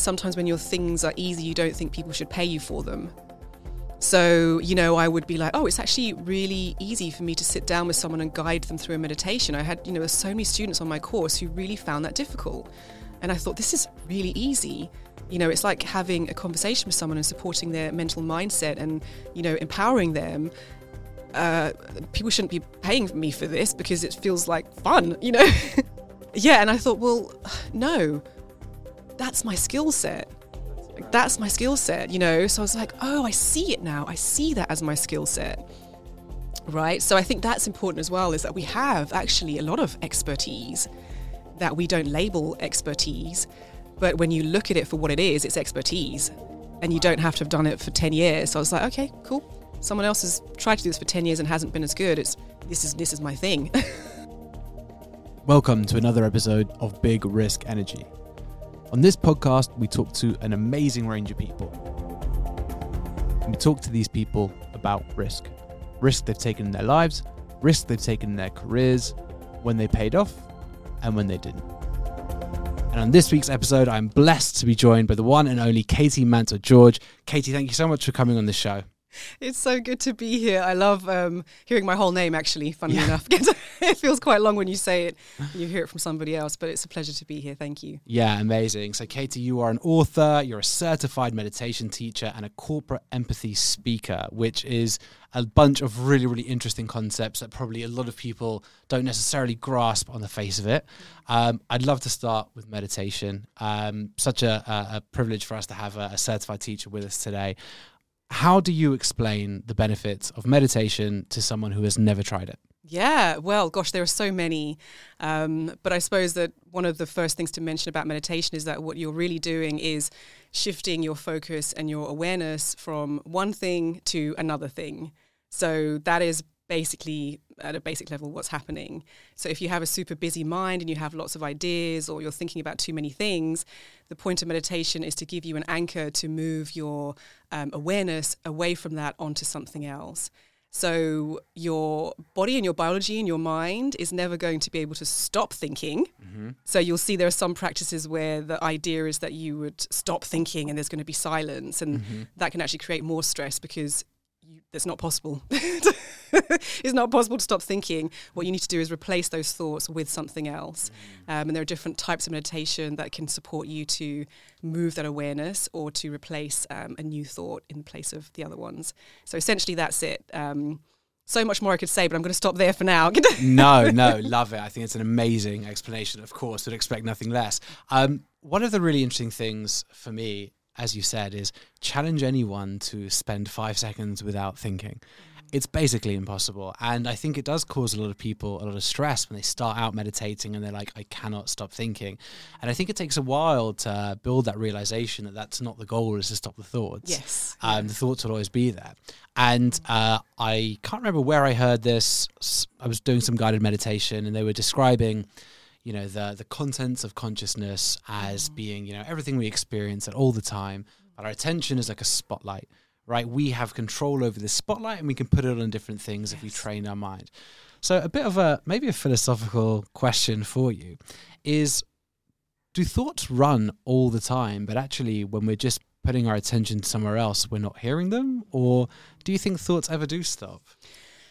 sometimes when your things are easy, you don't think people should pay you for them. So, you know, I would be like, oh, it's actually really easy for me to sit down with someone and guide them through a meditation. I had, you know, so many students on my course who really found that difficult. And I thought, this is really easy. You know, it's like having a conversation with someone and supporting their mental mindset and, you know, empowering them. Uh, people shouldn't be paying me for this because it feels like fun, you know? yeah, and I thought, well, no, that's my skill set. That's my skill set, you know? So I was like, oh, I see it now. I see that as my skill set. Right? So I think that's important as well is that we have actually a lot of expertise that we don't label expertise. But when you look at it for what it is, it's expertise. And you don't have to have done it for 10 years. So I was like, okay, cool. Someone else has tried to do this for 10 years and hasn't been as good. It's this is this is my thing. Welcome to another episode of Big Risk Energy. On this podcast, we talk to an amazing range of people. And we talk to these people about risk risk they've taken in their lives, risk they've taken in their careers, when they paid off, and when they didn't. And on this week's episode, I'm blessed to be joined by the one and only Katie Mantwa George. Katie, thank you so much for coming on the show. It's so good to be here. I love um, hearing my whole name, actually, funnily yeah. enough. it feels quite long when you say it, you hear it from somebody else, but it's a pleasure to be here. Thank you. Yeah, amazing. So, Katie, you are an author, you're a certified meditation teacher, and a corporate empathy speaker, which is a bunch of really, really interesting concepts that probably a lot of people don't necessarily grasp on the face of it. Um, I'd love to start with meditation. Um, such a, a, a, privilege for us to have a, a certified teacher with us today. How do you explain the benefits of meditation to someone who has never tried it? Yeah, well, gosh, there are so many. Um, but I suppose that one of the first things to mention about meditation is that what you're really doing is shifting your focus and your awareness from one thing to another thing. So that is basically at a basic level what's happening. So if you have a super busy mind and you have lots of ideas or you're thinking about too many things, the point of meditation is to give you an anchor to move your um, awareness away from that onto something else. So your body and your biology and your mind is never going to be able to stop thinking. Mm-hmm. So you'll see there are some practices where the idea is that you would stop thinking and there's going to be silence and mm-hmm. that can actually create more stress because that's not possible. it's not possible to stop thinking. What you need to do is replace those thoughts with something else. Mm. Um, and there are different types of meditation that can support you to move that awareness or to replace um, a new thought in place of the other ones. So essentially, that's it. Um, so much more I could say, but I'm going to stop there for now. no, no, love it. I think it's an amazing explanation. Of course, would expect nothing less. Um, one of the really interesting things for me as you said, is challenge anyone to spend five seconds without thinking. It's basically impossible. And I think it does cause a lot of people a lot of stress when they start out meditating and they're like, I cannot stop thinking. And I think it takes a while to build that realization that that's not the goal, is to stop the thoughts. Yes. Um, the thoughts will always be there. And uh, I can't remember where I heard this. I was doing some guided meditation and they were describing you know the the contents of consciousness as mm. being you know everything we experience at all the time but our attention is like a spotlight right? We have control over this spotlight and we can put it on different things yes. if we train our mind. So a bit of a maybe a philosophical question for you is do thoughts run all the time but actually when we're just putting our attention somewhere else we're not hearing them? Or do you think thoughts ever do stop?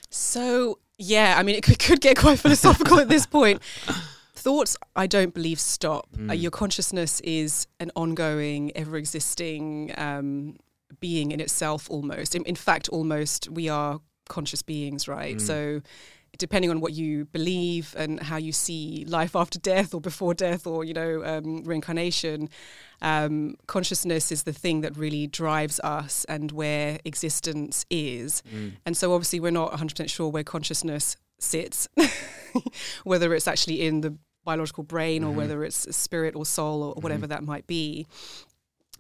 So yeah i mean it could, could get quite philosophical at this point thoughts, I don't believe, stop. Mm. Uh, your consciousness is an ongoing, ever existing um, being in itself almost. In, in, fact, almost, we are conscious beings, right? Mm. So, depending on what you believe and how you see life after death or before death or, you know, um, reincarnation, um, consciousness is the thing that really drives us and where existence is. Mm. And so, obviously, we're not 100% sure where consciousness sits, whether it's actually in the biological brain mm-hmm. or whether it's spirit or soul or whatever mm-hmm. that might be.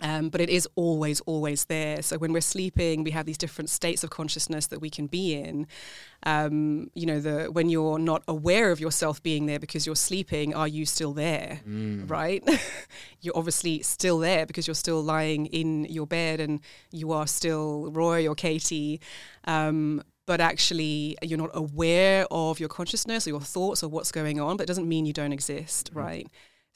Um, but it is always, always there. So when we're sleeping, we have these different states of consciousness that we can be in. Um, you know, the when you're not aware of yourself being there because you're sleeping, are you still there? Mm. Right? you're obviously still there because you're still lying in your bed and you are still Roy or Katie. Um, but actually you're not aware of your consciousness or your thoughts or what's going on, but it doesn't mean you don't exist, mm-hmm. right?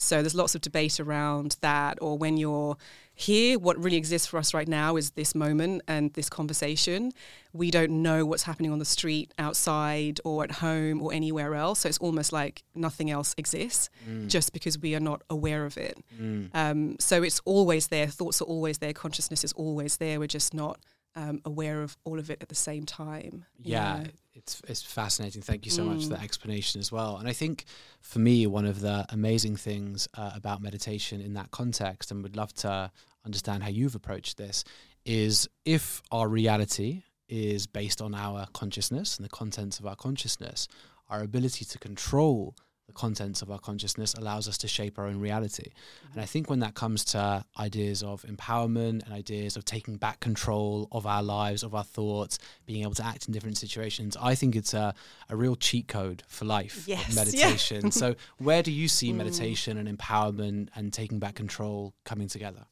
So there's lots of debate around that. Or when you're here, what really exists for us right now is this moment and this conversation. We don't know what's happening on the street, outside, or at home, or anywhere else. So it's almost like nothing else exists Mm. just because we are not aware of it. Mm. Um, so it's always there. Thoughts are always there. Consciousness is always there. We're just not um, aware of all of it at the same time. Yeah, know? it's it's fascinating. Thank you so much for Mm. that explanation as well. And I think for me, one of the amazing things uh, about meditation in that context, and would love to understand how you've approached this, is if our reality is based on our consciousness and the contents of our consciousness, our ability to control the contents of our consciousness allows us to shape our own reality. And I think when that comes to ideas of empowerment and ideas of taking back control of our lives, of our thoughts, being able to act in different situations, I think it's a, a real cheat code for life, Yes, yeah. meditation. so, where do you see Mm. meditation and empowerment and taking back control coming together?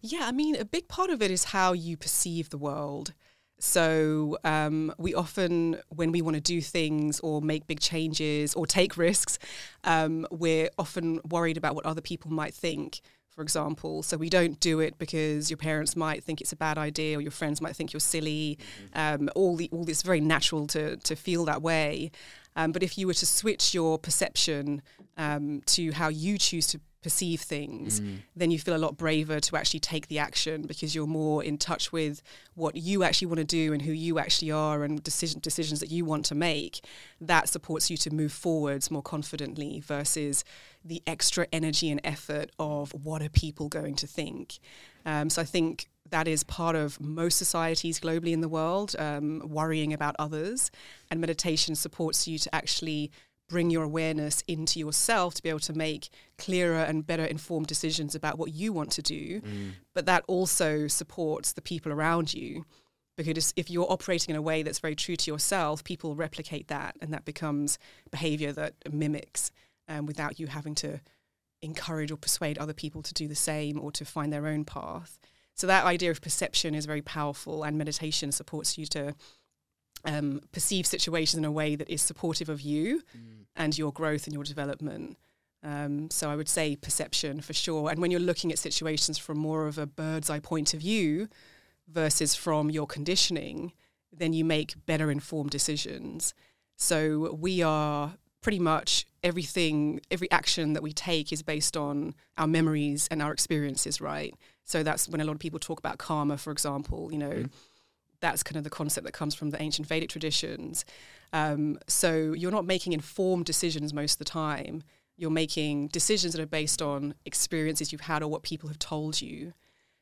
Yeah, I mean, a big part of it is how you perceive the world. So um, we often, when we want to do things or make big changes or take risks, um, we're often worried about what other people might think. For example, so we don't do it because your parents might think it's a bad idea, or your friends might think you're silly. Um, all the all this very natural to to feel that way. Um, but if you were to switch your perception um, to how you choose to perceive things, then you feel a lot braver to actually take the action because you're more in touch with what you actually want to do and who you actually are and decision, decisions that you want to make. That supports you to move forwards more confidently versus the extra energy and effort of what are people going to think. Um, so I think that is part of most societies globally in the world, um, worrying about others. And meditation supports you to actually bring your awareness into yourself to be able to make clearer and better informed decisions about what you want to do. But that also supports the people around you. Because if you're operating in a way that's very true to yourself, people replicate that, and that becomes behavior that mimics um, without you having to encourage or persuade other people to do the same or to find their own path. So that idea of perception is very powerful, and meditation supports you to um, perceive situations in a way that is supportive of you and your growth and your development. Um, so I would say perception for sure. And when you're looking at situations from more of a bird's eye point of view versus from your conditioning, then you make better informed decisions. So we are pretty much everything, every action that we take is based on our memories and our experiences, right? So that's when a lot of people talk about karma, for example, you know, that's kind of the concept that comes from the ancient Vedic traditions. Um, so you're not making informed decisions most of the time. You're making decisions that are based on experiences you've had or what people have told you.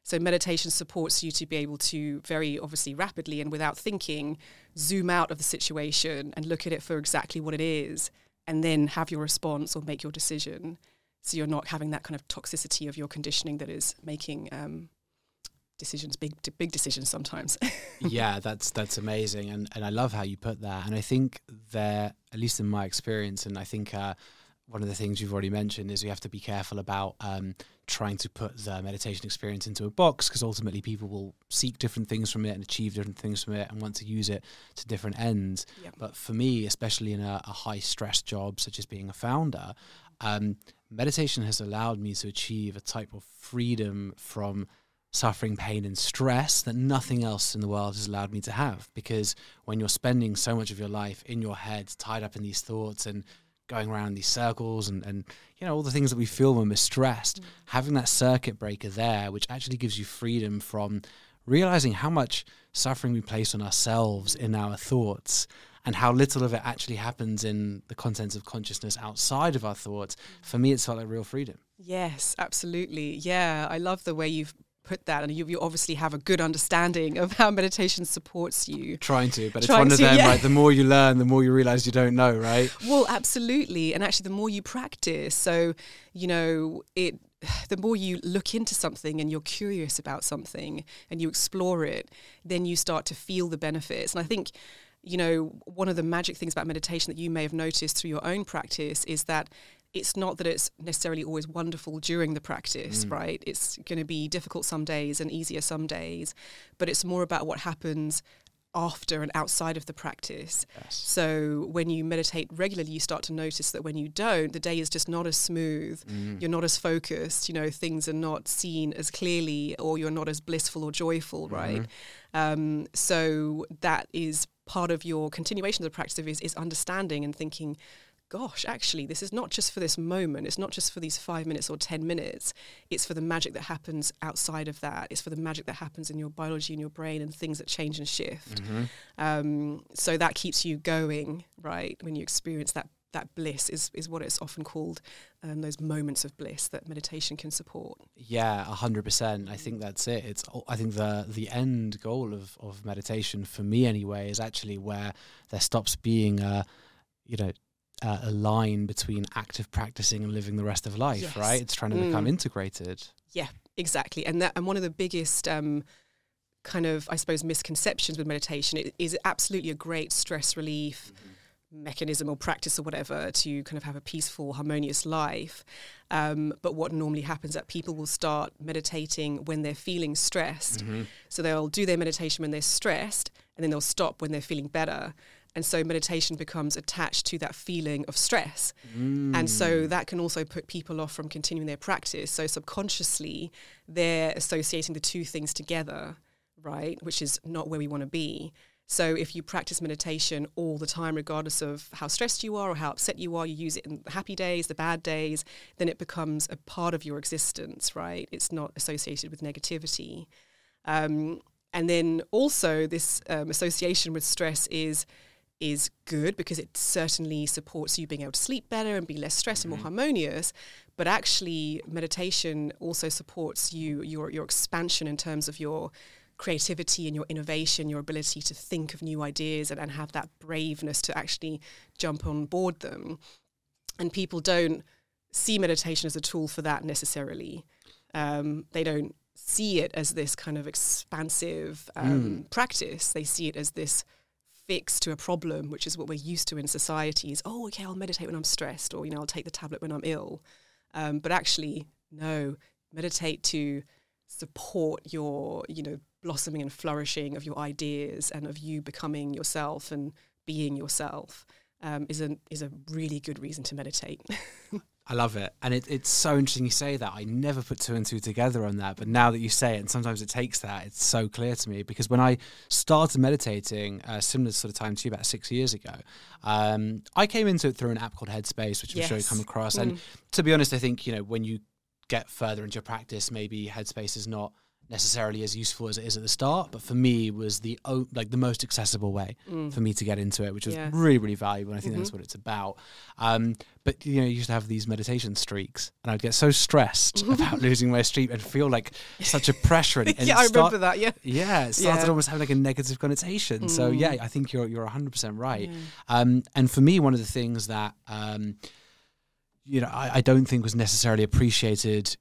So meditation supports you to be able to very obviously rapidly and without thinking zoom out of the situation and look at it for exactly what it is and then have your response or make your decision. So you're not having that kind of toxicity of your conditioning that is making um, decisions, big big decisions sometimes. yeah, that's that's amazing, and and I love how you put that. And I think there, at least in my experience, and I think uh, one of the things you've already mentioned is we have to be careful about um, trying to put the meditation experience into a box because ultimately people will seek different things from it and achieve different things from it and want to use it to different ends. Yep. But for me, especially in a, a high stress job such as being a founder, um, meditation has allowed me to achieve a type of freedom from suffering pain and stress that nothing else in the world has allowed me to have. Because when you're spending so much of your life in your head tied up in these thoughts and going around these circles and, and you know all the things that we feel when we're stressed mm. having that circuit breaker there which actually gives you freedom from realizing how much suffering we place on ourselves in our thoughts and how little of it actually happens in the contents of consciousness outside of our thoughts mm. for me it's felt like real freedom. Yes, absolutely. Yeah, I love the way you've put that, and you, you obviously have a good understanding of how meditation supports you. trying to but it's Trying one of to, them yeah. right the more you learn the more you realize you don't know right Well, absolutely, and actually, the more you practice, so you know it. The more you look into something and you're curious about something and you explore it, then you start to feel the benefits. And I think, you know, one of the magic things about meditation that you may have noticed through your own practice is that it's not that it's necessarily always wonderful during the practice, right? It's going to be difficult some days and easier some days, but it's more about what happens after and outside of the practice. Yes. So when you meditate regularly, you start to notice that when you don't, the day is just not as smooth. Mm. You're not as focused. You know, things are not seen as clearly, or you're not as blissful or joyful, right? Um, so that is part of your continuation of the practice of is, is understanding and thinking gosh, actually, this is not just for this moment. It's not just for these five minutes or 10 minutes. It's for the magic that happens outside of that. It's for the magic that happens in your biology and your brain and things that change and shift. Mm-hmm. Um, so that keeps you going, right? When you experience that. That bliss is, is what it's often called, um, those moments of bliss that meditation can support. Yeah, a hundred percent. I think that's it. It's I think the the end goal of of meditation for me anyway is actually where there stops being a you know uh, a line between active practicing and living the rest of life. Yes. Right? It's trying to become Mm. integrated. Yeah, exactly. And that and one of the biggest um, kind of I suppose misconceptions with meditation it is absolutely a great stress relief mechanism or practice or whatever to kind of have a peaceful, harmonious life. Um, but what normally happens is that people will start meditating when they're feeling stressed. So they'll do their meditation when they're stressed, and then they'll stop when they're feeling better. And so meditation becomes attached to that feeling of stress. And Mm. so that can also put people off from continuing their practice. So subconsciously, they're associating the two things together, right? Which is not where we want to be. So if you practice meditation all the time, regardless of how stressed you are or how upset you are, you use it in the happy days, the bad days, then it becomes a part of your existence, right? It's not associated with negativity. Um, and then also this um, association with stress is is good because it certainly supports you being able to sleep better and be less stressed and more harmonious. But actually, meditation also supports you your your expansion in terms of your creativity and your innovation, your ability to think of new ideas and, and have that braveness to actually jump on board them. And people don't see meditation as a tool for that necessarily. Um, they don't see it as this kind of expansive um, practice. They see it as this fix to a problem, which is what we're used to in society. Is oh, okay, I'll meditate when I'm stressed, or you know, I'll take the tablet when I'm ill. Um, but actually, no, meditate to support your, you know, blossoming and flourishing of your ideas and of you becoming yourself and being yourself. Um, is a is a really good reason to meditate. I love it. And it, it's so interesting you say that. I never put two and two together on that. But now that you say it, and sometimes it takes that, it's so clear to me. Because when I started meditating, uh, similar sort of time to you, about six years ago, um, I came into it through an app called Headspace, which I'm sure you come across. And to be honest, I think, you know, when you get further into your practice, maybe Headspace is not necessarily as useful as it is at the start but for me was the o- like the most accessible way for me to get into it which was Yeah. really really valuable and i think that's what it's about um, but you know, you used to have these meditation streaks, and I'd get so stressed about losing my streak and feel like such a pressure. And, and yeah, I remember that. Yeah. Yeah, it started Yeah. almost having like a negative connotation. So Mm. yeah, I think you're you're 100 percent right. Um, and for me, one of the things that um, you know I, I don't think was necessarily appreciated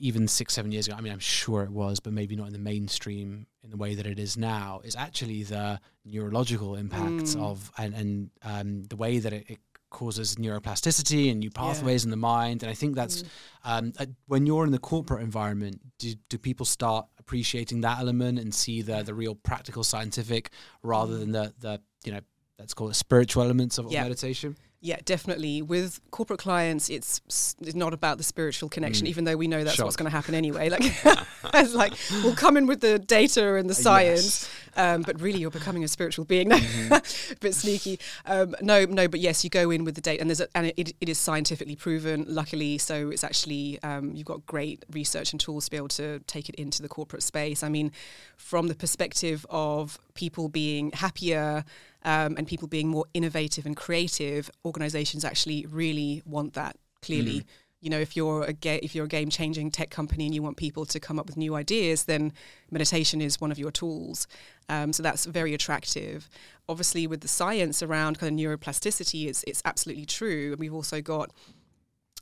even six seven years ago. I mean, I'm sure it was, but maybe not in the mainstream in the way that it is now. Is actually the neurological impacts Mm. of and and um, the way that it, it causes neuroplasticity and new pathways in the mind. And I think that's um, uh, when you're in the corporate environment, do, do people start appreciating that element and see the the real practical scientific rather than the the you know let's call it spiritual elements of Yeah. meditation? Yeah, definitely. With corporate clients, it's it's not about the spiritual connection, mm. even though we know that's what's going to happen anyway. Like, it's like we'll come in with the data and the science, um, but really you're becoming a spiritual being. No, bit sneaky. Um, no, no, but yes, you go in with the date, and there's a, and it, it is scientifically proven. Luckily, so it's actually um, you've got great research and tools to be able to take it into the corporate space. I mean, from the perspective of people being happier um, and people being more innovative and creative, organizations actually really want that clearly. You know, if you're a ga- if you're a game changing tech company and you want people to come up with new ideas, then meditation is one of your tools. Um, so that's very attractive. Obviously, with the science around kind of neuroplasticity, it's it's absolutely true. And we've also got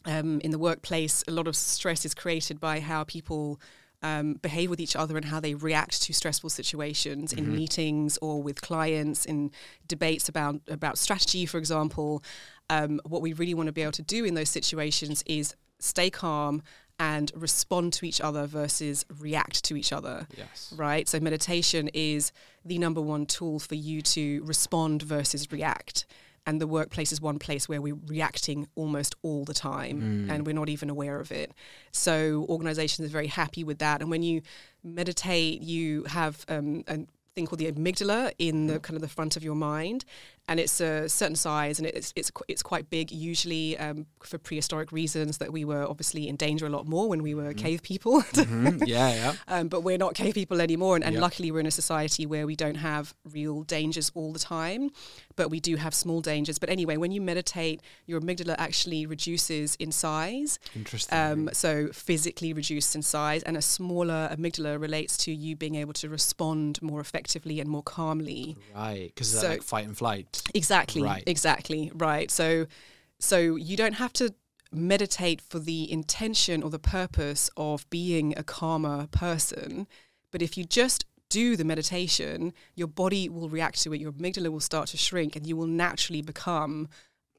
um, in the workplace, a lot of stress is created by how people um, behave with each other and how they react to stressful situations in meetings or with clients, in debates about about strategy, for example. Um, what we really want to be able to do in those situations is stay calm and respond to each other versus react to each other. Yes. Right? So, meditation is the number one tool for you to respond versus react. And the workplace is one place where we're reacting almost all the time Mm. and we're not even aware of it. So, organizations are very happy with that. And when you meditate, you have um, a thing called the amygdala in the kind of the front of your mind and it's a certain size and it's it's it's quite big usually um, for prehistoric reasons that we were obviously in danger a lot more when we were cave people Mhm. Yeah, yeah. um, but we're not cave people anymore and, and Yeah. luckily we're in a society where we don't have real dangers all the time but we do have small dangers but anyway when you meditate your amygdala actually reduces in size Interesting. um, so physically reduced in size and a smaller amygdala relates to you being able to respond more effectively and more calmly right, because so- like fight and flight. Exactly. Right. Exactly. Right. So so you don't have to meditate for the intention or the purpose of being a calmer person, but if you just do the meditation, your body will react to it, your amygdala will start to shrink and you will naturally become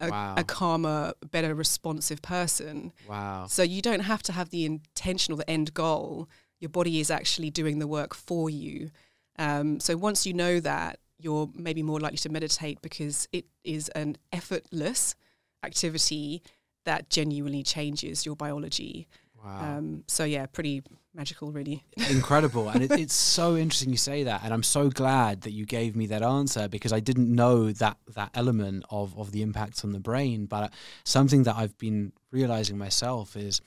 a, Wow. a calmer, better responsive person. Wow. So you don't have to have the intention or the end goal. Your body is actually doing the work for you. Um, so once you know that, you're maybe more likely to meditate because it is an effortless activity that genuinely changes your biology. Wow. Um, so yeah, pretty magical, really. incredible and it, it's so interesting you say that and i'm so glad that you gave me that answer because i didn't know that that element of of the impact on the brain but something that i've been realizing myself is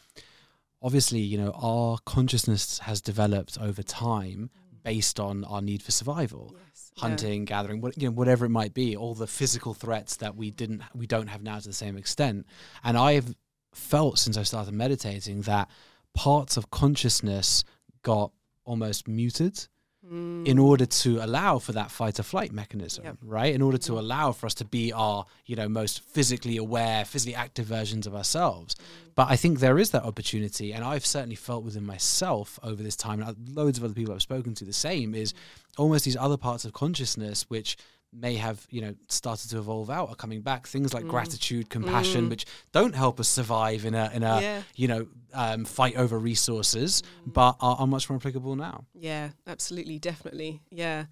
obviously you know our consciousness has developed over time based on our need for survival. Yes. hunting gathering what, you know whatever it might be all the physical threats that we didn't we don't have now to the same extent. And i've felt since i started meditating that parts of consciousness got almost muted Mm. in order to allow for that fight or flight mechanism Yep. right in order to allow for us to be our you know most physically aware physically active versions of ourselves but i think there is that opportunity and i've certainly felt within myself over this time and loads of other people i've spoken to the same is almost these other parts of consciousness which may have you know started to evolve out are coming back things like gratitude compassion Mm. which don't help us survive in a in a Yeah. you know um, fight over resources but are, are much more applicable now Yeah, absolutely, definitely. Yeah,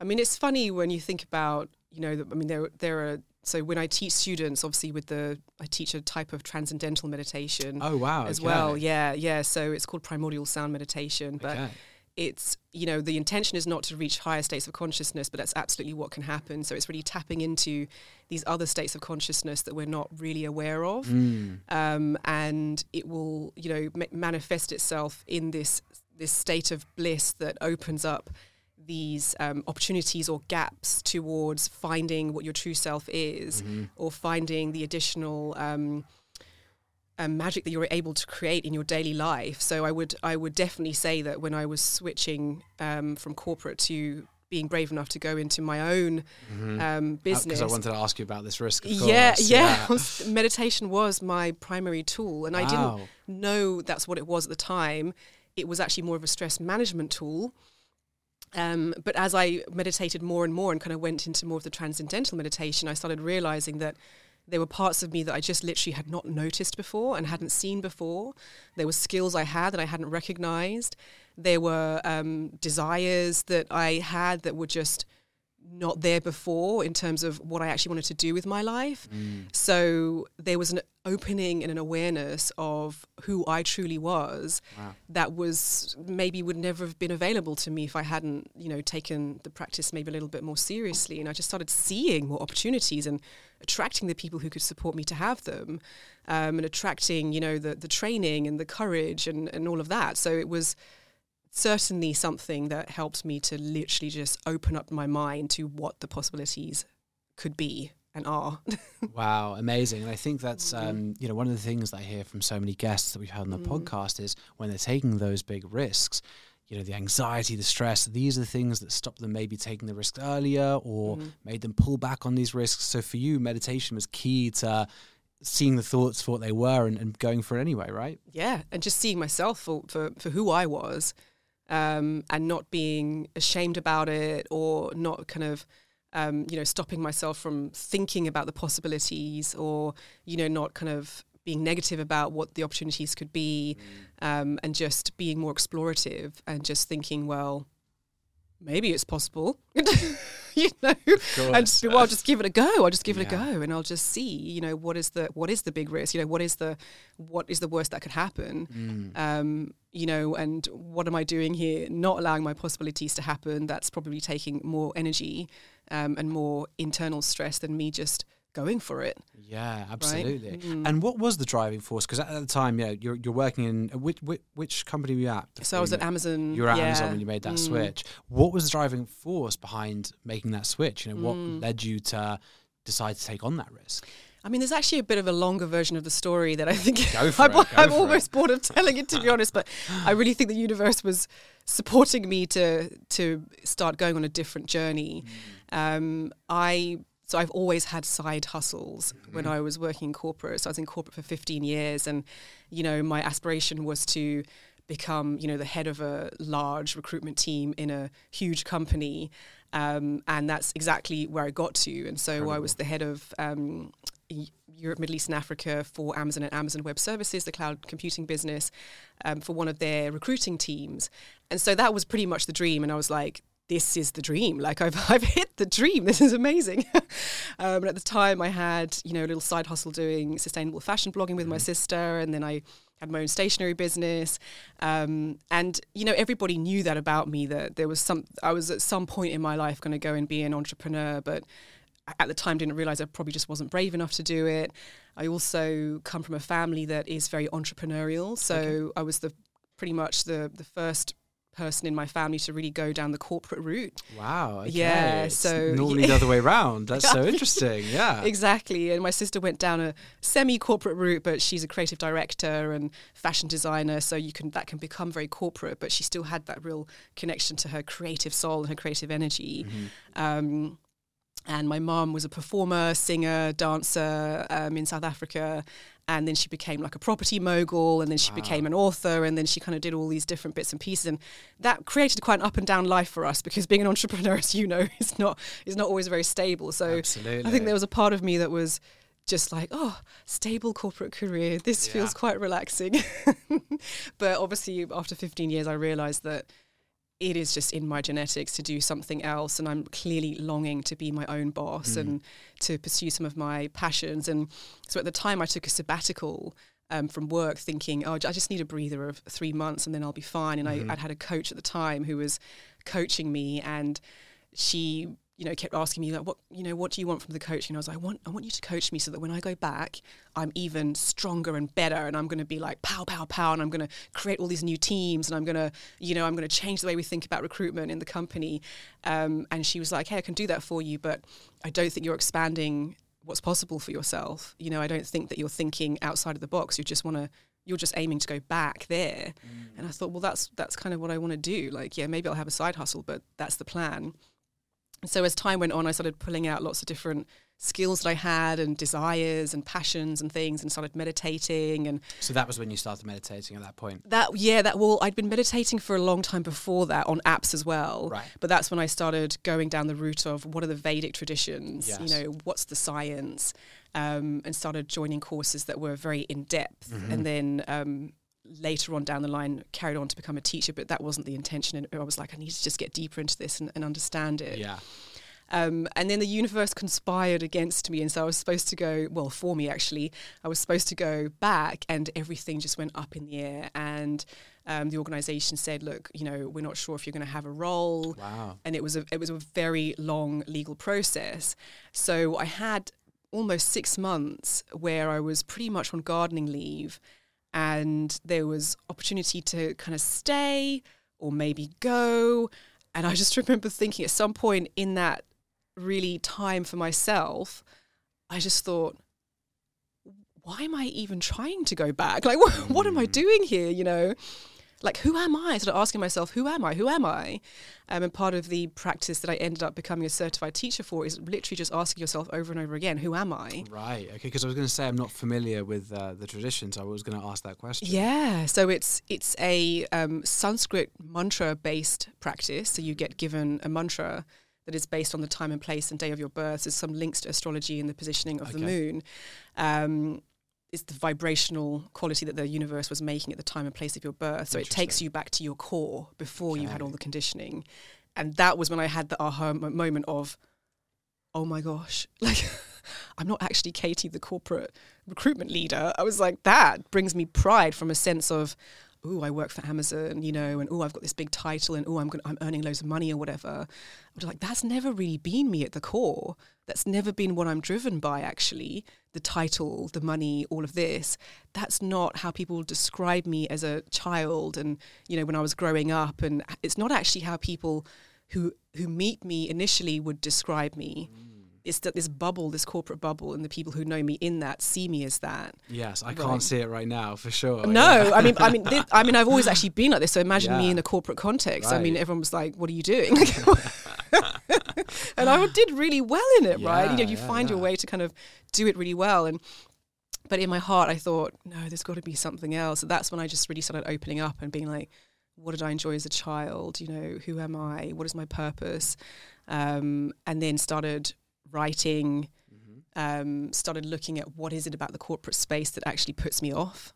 I mean, it's funny when you think about, you know, I mean, there there are. So when I teach students, obviously with the, I teach a type of transcendental meditation oh wow as okay. well. Yeah, yeah. So it's called primordial sound meditation, but okay. It's you know the intention is not to reach higher states of consciousness, but that's absolutely what can happen. So it's really tapping into these other states of consciousness that we're not really aware of Mm. um, and it will you know ma- manifest itself in this this state of bliss that opens up these um, opportunities or gaps towards finding what your true self is Mhm. or finding the additional um, um, magic that you're able to create in your daily life so i would i would definitely say that when i was switching um, from corporate to being brave enough to go into my own Mhm. um, business because I wanted to ask you about this risk. Of yeah, course. yeah. Meditation was my primary tool, and I didn't Wow. know that's what it was at the time. It was actually more of a stress management tool. Um, but as I meditated more and more and kind of went into more of the transcendental meditation, I started realizing that there were parts of me that I just literally had not noticed before and hadn't seen before. There were skills I had that I hadn't recognized. There were um, desires that I had that were just not there before in terms of what I actually wanted to do with my life. Mm. So there was an opening and an awareness of who I truly was Wow. that was maybe would never have been available to me if I hadn't, you know, taken the practice maybe a little bit more seriously. And I just started seeing more opportunities and attracting the people who could support me to have them, um, and attracting, you know, the the training and the courage and and all of that. So it was certainly something that helped me to literally just open up my mind to what the possibilities could be and are. Wow, amazing. And I think that's Mm-hmm. um, you know one of the things that I hear from so many guests that we've had on the Mm. podcast is when they're taking those big risks, you know, the anxiety, the stress, these are the things that stop them maybe taking the risk earlier or Mhm. made them pull back on these risks. So for you, meditation was key to seeing the thoughts for what they were and, and going for it anyway, right? yeah, and just seeing myself for, for, for who I was um, and not being ashamed about it or not kind of, um, you know, stopping myself from thinking about the possibilities or, you know, not kind of being negative about what the opportunities could be, um, and just being more explorative and just thinking, well, maybe it's possible, you know, and just, be, well, I'll just give it a go. I'll just give it a go, and I'll just see, you know, what is the what is the big risk? You know, what is the what is the worst that could happen? Mm. Um, you know, and what am I doing here? Not allowing my possibilities to happen. That's probably taking more energy um, and more internal stress than me just going for it. Yeah, absolutely. Right? Mm. And what was the driving force? Because at the time, yeah, you're you're working in which which, which company were you at? So I was at Amazon. You were at yeah. Amazon when you made that mm. switch. What was the driving force behind making that switch? You know, what mm. led you to decide to take on that risk? I mean, there's actually a bit of a longer version of the story that I think I'm, I'm almost it. bored of telling it to be honest. But I really think the universe was supporting me to to start going on a different journey. Mm. Um, I so I've always had side hustles mm-hmm. when I was working in corporate. So I was in corporate for 15 years, and you know my aspiration was to become you know the head of a large recruitment team in a huge company, um, and that's exactly where I got to. And so Incredible. I was the head of um, Europe, Middle East, and Africa for Amazon and Amazon Web Services, the cloud computing business, um, for one of their recruiting teams. And so that was pretty much the dream. And I was like, this is the dream. Like I've I've hit the dream. This is amazing. um, and at the time, I had you know a little side hustle doing sustainable fashion blogging with mm-hmm. my sister, and then I had my own stationery business. Um, and you know everybody knew that about me. That there was some. I was at some point in my life going to go and be an entrepreneur, but at the time didn't realize I probably just wasn't brave enough to do it. I also come from a family that is very entrepreneurial, so okay. I was the pretty much the the first person in my family to really go down the corporate route. Wow. Okay. Yeah. So normally yeah. the other way around. That's so interesting. Yeah. exactly. And my sister went down a semi-corporate route, but she's a creative director and fashion designer, so you can that can become very corporate, but she still had that real connection to her creative soul and her creative energy. Mm-hmm. Um, and my mom was a performer, singer, dancer um, in South Africa. And then she became like a property mogul, and then she wow. became an author, and then she kind of did all these different bits and pieces, and that created quite an up and down life for us because being an entrepreneur, as you know, is not is not always very stable. So Absolutely. I think there was a part of me that was just like, oh, stable corporate career. This yeah. feels quite relaxing. but obviously, after 15 years, I realized that it is just in my genetics to do something else and i'm clearly longing to be my own boss mm. and to pursue some of my passions and so at the time i took a sabbatical um, from work thinking oh i just need a breather of three months and then i'll be fine and mm-hmm. I, i'd had a coach at the time who was coaching me and she you know, kept asking me like, what, you know, what do you want from the coaching? And I was like, I want, I want you to coach me so that when I go back, I'm even stronger and better, and I'm going to be like pow, pow, pow, and I'm going to create all these new teams, and I'm going to, you know, I'm going to change the way we think about recruitment in the company. Um, and she was like, hey, I can do that for you, but I don't think you're expanding what's possible for yourself. You know, I don't think that you're thinking outside of the box. You just want to you're just aiming to go back there. Mm. And I thought, well, that's that's kind of what I want to do. Like, yeah, maybe I'll have a side hustle, but that's the plan so as time went on, I started pulling out lots of different skills that I had and desires and passions and things and started meditating and So that was when you started meditating at that point. That yeah, that well I'd been meditating for a long time before that on apps as well. Right. But that's when I started going down the route of what are the Vedic traditions, yes. you know, what's the science? Um, and started joining courses that were very in depth mm-hmm. and then um, later on down the line carried on to become a teacher, but that wasn't the intention. And I was like, I need to just get deeper into this and, and understand it. Yeah. Um, and then the universe conspired against me. And so I was supposed to go, well, for me actually, I was supposed to go back and everything just went up in the air. And um, the organization said, look, you know, we're not sure if you're going to have a role. Wow. And it was a, it was a very long legal process. So I had almost six months where I was pretty much on gardening leave and there was opportunity to kind of stay or maybe go. And I just remember thinking at some point in that really time for myself, I just thought, why am I even trying to go back? Like, what, what am I mm. doing here? You know? Like who am I? I of asking myself, who am I? Who am I? Um, and part of the practice that I ended up becoming a certified teacher for is literally just asking yourself over and over again, who am I? Right. Okay. Because I was going to say I'm not familiar with uh, the traditions. I was going to ask that question. Yeah. So it's it's a um, Sanskrit mantra based practice. So you get given a mantra that is based on the time and place and day of your birth. There's some links to astrology and the positioning of okay. the moon. Um, it's the vibrational quality that the universe was making at the time and place of your birth. So it takes you back to your core before you had all the conditioning. And that was when I had the aha moment of, oh my gosh, like I'm not actually Katie, the corporate recruitment leader. I was like, that brings me pride from a sense of, oh, I work for Amazon, you know, and oh, I've got this big title, and oh, I'm gonna, I'm earning loads of money or whatever. I was like, that's never really been me at the core. That's never been what I'm driven by. Actually, the title, the money, all of this. That's not how people describe me as a child, and you know, when I was growing up, and it's not actually how people who who meet me initially would describe me. Mm it's that this bubble, this corporate bubble, and the people who know me in that see me as that. Yes, I right. can't see it right now for sure. No, I mean, I mean, this, I mean, I've always actually been like this. So imagine yeah. me in a corporate context. Right. I mean, everyone was like, "What are you doing?" and I did really well in it, yeah, right? You know, you yeah, find your way to kind of do it really well, and but in my heart, I thought, no, there's got to be something else. That's when I just really started opening up and being like, what did I enjoy as a child? You know, who am I? What is my purpose? Um, and then started writing, mm-hmm. um, started looking at what is it about the corporate space that actually puts me off.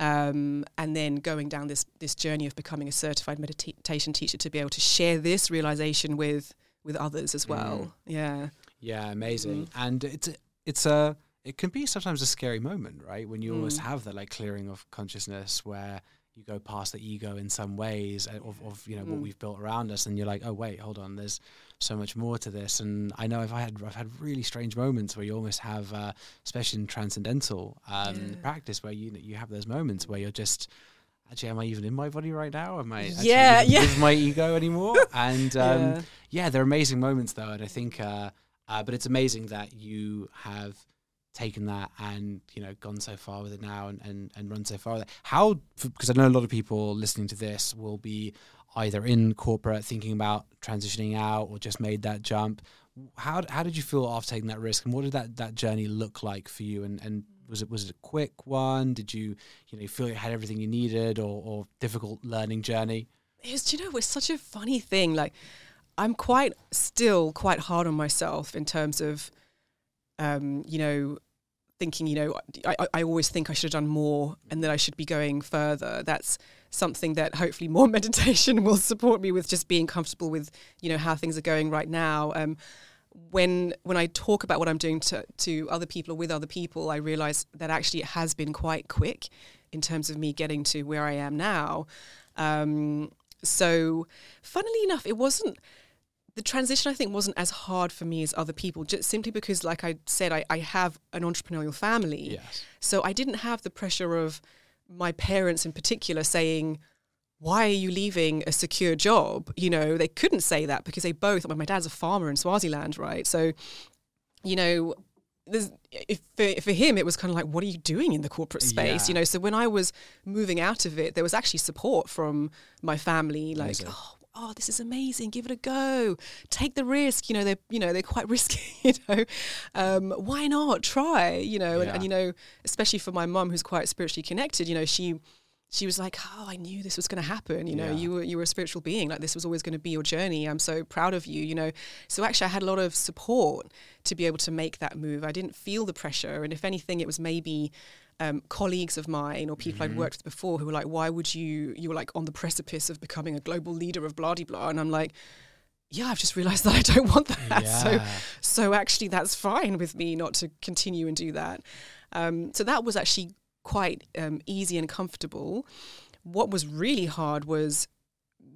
Um, and then going down this this journey of becoming a certified meditation teacher to be able to share this realization with with others as well. Mm. Yeah. Yeah, amazing. Mm. And it's it's a it can be sometimes a scary moment, right? When you mm. almost have that like clearing of consciousness where you go past the ego in some ways uh, of, of you know mm. what we've built around us and you're like oh wait hold on there's so much more to this. And i know if i had i've had really strange moments where you almost have uh, especially in transcendental um, yeah. practice where you you have those moments where you're just actually am i even in my body right now? Am i yeah yeah. with my ego anymore? And um, yeah. yeah they're amazing moments though and i think uh, uh, but it's amazing that you have taken that and you know gone so far with it now and and, and run so far with it. How because i know a lot of people listening to this will be either in corporate thinking about transitioning out or just made that jump. How how did you feel after taking that risk and what did that that journey look like for you? And and was it was it a quick one? Did you you know feel you had everything you needed or, or difficult learning journey? It's you know it's such a funny thing like i'm quite still quite hard on myself in terms of um, you know thinking, you know, I, I always think I should have done more and that I should be going further. That's something that hopefully more meditation will support me with just being comfortable with, you know, how things are going right now. Um, when when I talk about what I'm doing to, to other people or with other people, I realize that actually it has been quite quick in terms of me getting to where I am now. Um, so, funnily enough, it wasn't the transition I think wasn't as hard for me as other people, just simply because, like I said, I, I have an entrepreneurial family. Yes. So I didn't have the pressure of my parents in particular saying, why are you leaving a secure job? You know, they couldn't say that because they both, my dad's a farmer in Swaziland, right? So, you know, there's, if for, for him, it was kind of like, what are you doing in the corporate space? Yeah. You know, so when I was moving out of it, there was actually support from my family, like, Amazing. oh, oh, this is amazing, give it a go, take the risk. You know, they're you know they're quite risky. You know, um, why not try? You know, yeah. and, and, you know, especially for my mum who's quite spiritually connected. You know, she she was like, oh, I knew this was going to happen. You know, yeah. you were you were a spiritual being. Like this was always going to be your journey. I'm so proud of you. You know, so actually, I had a lot of support to be able to make that move. I didn't feel the pressure, and if anything, it was maybe um, colleagues of mine or people mm-hmm. I'd worked with before who were like, why would you, you were like on the precipice of becoming a global leader of blah, blah. And I'm like, yeah, I've just realized that I don't want that. Yeah. So, so actually that's fine with me not to continue and do that. Um, so that was actually quite um, easy and comfortable. What was really hard was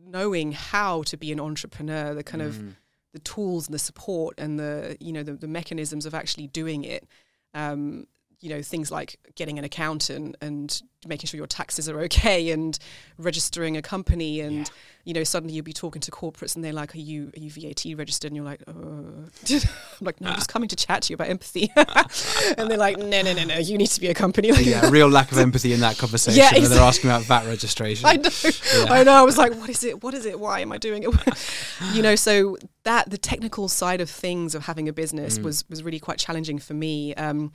knowing how to be an entrepreneur, the kind mm. of the tools and the support and the you know the, the mechanisms of actually doing it. Um, you know things like getting an accountant and making sure your taxes are okay and registering a company and yeah. you know suddenly you'll be talking to corporates and they're like are you are you VAT registered and you're like uh. I'm like no I'm just coming to chat to you about empathy and they're like no no no no you need to be a company like yeah real lack of empathy in that conversation yeah, exactly. they're asking about VAT registration I know yeah. I know I was like what is it what is it why am I doing it you know so that the technical side of things of having a business mm. was was really quite challenging for me um,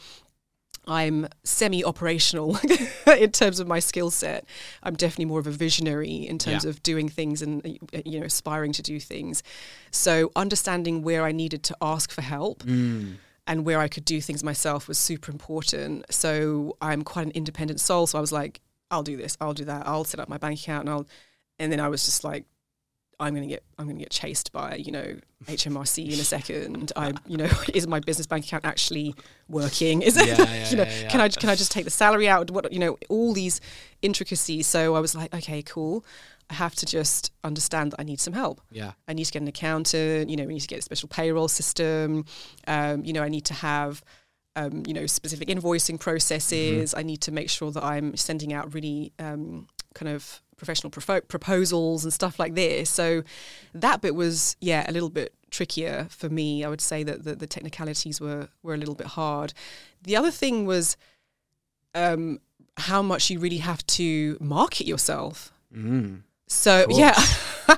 I'm semi operational in terms of my skill set. I'm definitely more of a visionary in terms yeah. of doing things and uh, you know aspiring to do things. So understanding where I needed to ask for help. Mm. and where I could do things myself was super important. So I'm quite an independent soul. So I was like, I'll do this, I'll do that, I'll set up my bank account, and I'll. And then I was just like, I'm gonna get I'm gonna get chased by you know HMRC in a second. I you know is my business bank account actually working? Is it Yeah, yeah, you know yeah, can I can I just take the salary out? What you know all these intricacies. So I was like, okay, cool. I have to just understand that I need some help. Yeah. I need to get an accountant. You know, we need to get a special payroll system. Um, you know, I need to have, um, you know, specific invoicing processes. I need to make sure that I'm sending out really um, kind of professional profo- proposals and stuff like this. So that bit was, yeah, a little bit trickier for me. I would say that the, the technicalities were were a little bit hard. The other thing was um, how much you really have to market yourself. Mm. So yeah.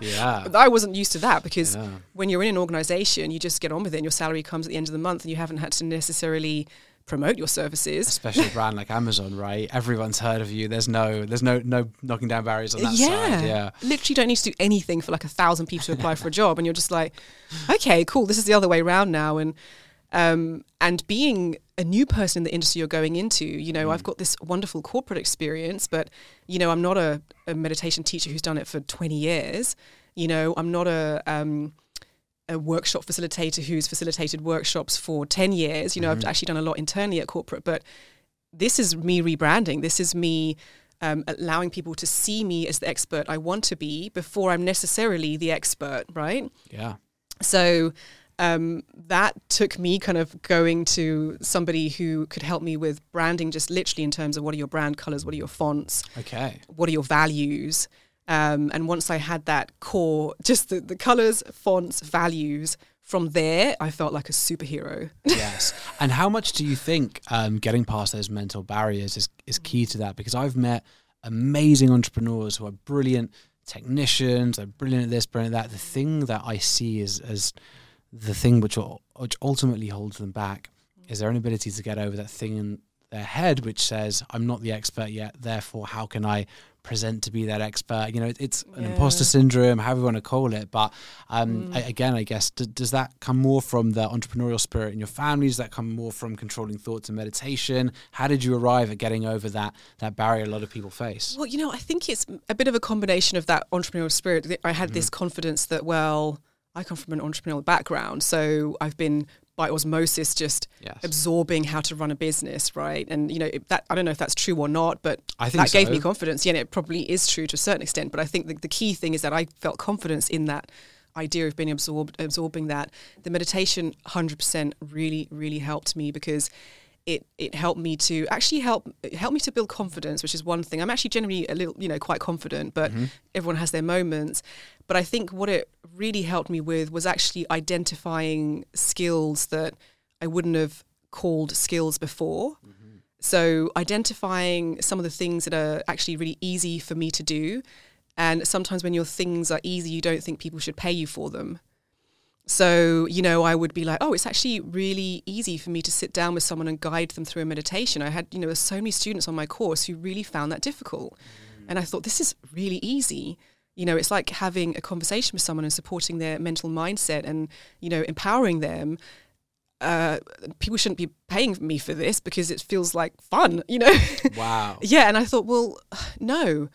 Yeah. I wasn't used to that because Yeah. when you're in an organization, you just get on with it and your salary comes at the end of the month and you haven't had to necessarily promote your services. Especially a brand like Amazon, right? Everyone's heard of you. There's no, there's no, no knocking down barriers on that yeah. side. Yeah. Literally don't need to do anything for like a thousand people to apply for a job. And you're just like, okay, cool. This is the other way around now. And, um, and being a new person in the industry you're going into, you know, I've got this wonderful corporate experience, but, you know, I'm not a, a meditation teacher who's done it for 20 years. You know, I'm not a, um, a workshop facilitator who's facilitated workshops for 10 years. You know, I've actually done a lot internally at corporate, but this is me rebranding. This is me um, allowing people to see me as the expert I want to be before I'm necessarily the expert, right? Yeah. So um, that took me kind of going to somebody who could help me with branding, just literally in terms of what are your brand colors, what are your fonts, Okay. what are your values. Um, and once I had that core, just the, the colors, fonts, values, from there, I felt like a superhero. yes. And how much do you think um, getting past those mental barriers is, is key to that? Because I've met amazing entrepreneurs who are brilliant technicians, they're brilliant at this, brilliant at that. The thing that I see is as the thing which, which ultimately holds them back is their inability to get over that thing in their head which says, I'm not the expert yet, therefore, how can I present to be that expert? You know, it's an Yeah. imposter syndrome, however you want to call it. But um, Mm. I, again, I guess, d- does that come more from the entrepreneurial spirit in your family? Does that come more from controlling thoughts and meditation? How did you arrive at getting over that that barrier a lot of people face? Well, you know, I think it's a bit of a combination of that entrepreneurial spirit. I had this confidence that, well, I come from an entrepreneurial background, so I've been by osmosis just Yes. absorbing how to run a business, right? And you know, that I don't know if that's true or not, but I think that gave me confidence. Yeah, and it probably is true to a certain extent. But I think the, the key thing is that I felt confidence in that idea of being absorbed, absorbing that. The meditation, hundred percent, really, really helped me because it it helped me to actually help it helped me to build confidence, which is one thing. I'm actually generally a little, you know, quite confident, but mm-hmm. everyone has their moments. But I think what it really helped me with was actually identifying skills that I wouldn't have called skills before. Mm-hmm. So identifying some of the things that are actually really easy for me to do. And sometimes when your things are easy, you don't think people should pay you for them. So, you know, I would be like, oh, it's actually really easy for me to sit down with someone and guide them through a meditation. I had, you know, so many students on my course who really found that difficult. And I thought, this is really easy. You know, it's like having a conversation with someone and supporting their mental mindset and, you know, empowering them. Uh, people shouldn't be paying me for this because it feels like fun, you know? Wow. yeah. And I thought, well, no,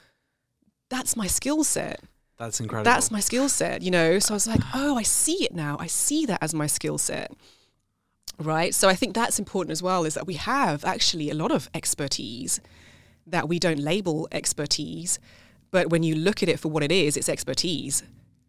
that's my skill set That's incredible. that's my skill set, you know. So I was like, oh, I see it now. I see that as my skill set. Right. So I think that's important as well is that we have actually a lot of expertise that we don't label expertise. But when you look at it for what it is, it's expertise.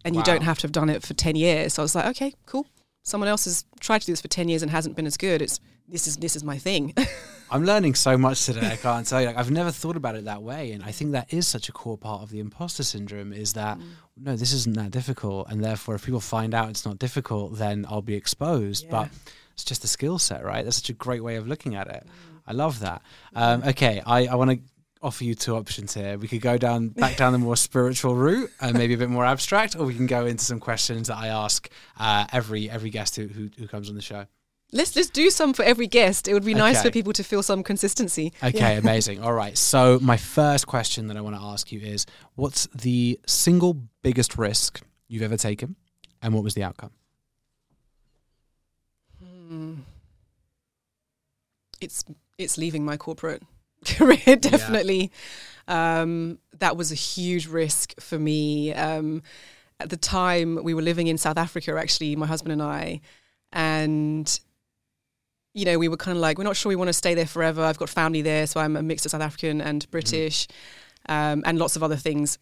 And you don't have to have done it for 10 years. So I was like, okay, cool. Someone else has tried to do this for 10 years and hasn't been as good. It's this is this is my thing. I'm learning so much today. I can't tell you. Like, I've never thought about it that way, and I think that is such a core part of the imposter syndrome. Is that no, this isn't that difficult, and therefore, if people find out it's not difficult, then I'll be exposed. But it's just a skill set, right? That's such a great way of looking at it. I love that. Um, okay, I, I want to offer you two options here. We could go down back down the more spiritual route and maybe a bit more abstract, or we can go into some questions that I ask uh, every every guest who, who who comes on the show. let's let's do some for every guest. It would be nice for people to feel some consistency. Okay, amazing. All right. So, my first question that I want to ask you is what's the single biggest risk you've ever taken and what was the outcome? it's it's leaving my corporate career definitely. Um, that was a huge risk for me. Um, at the time, we were living in South Africa. Actually, my husband and I, and you know, we were kind of like, we're not sure we want to stay there forever. I've got family there, so I'm a mix of South African and British, um, and lots of other things.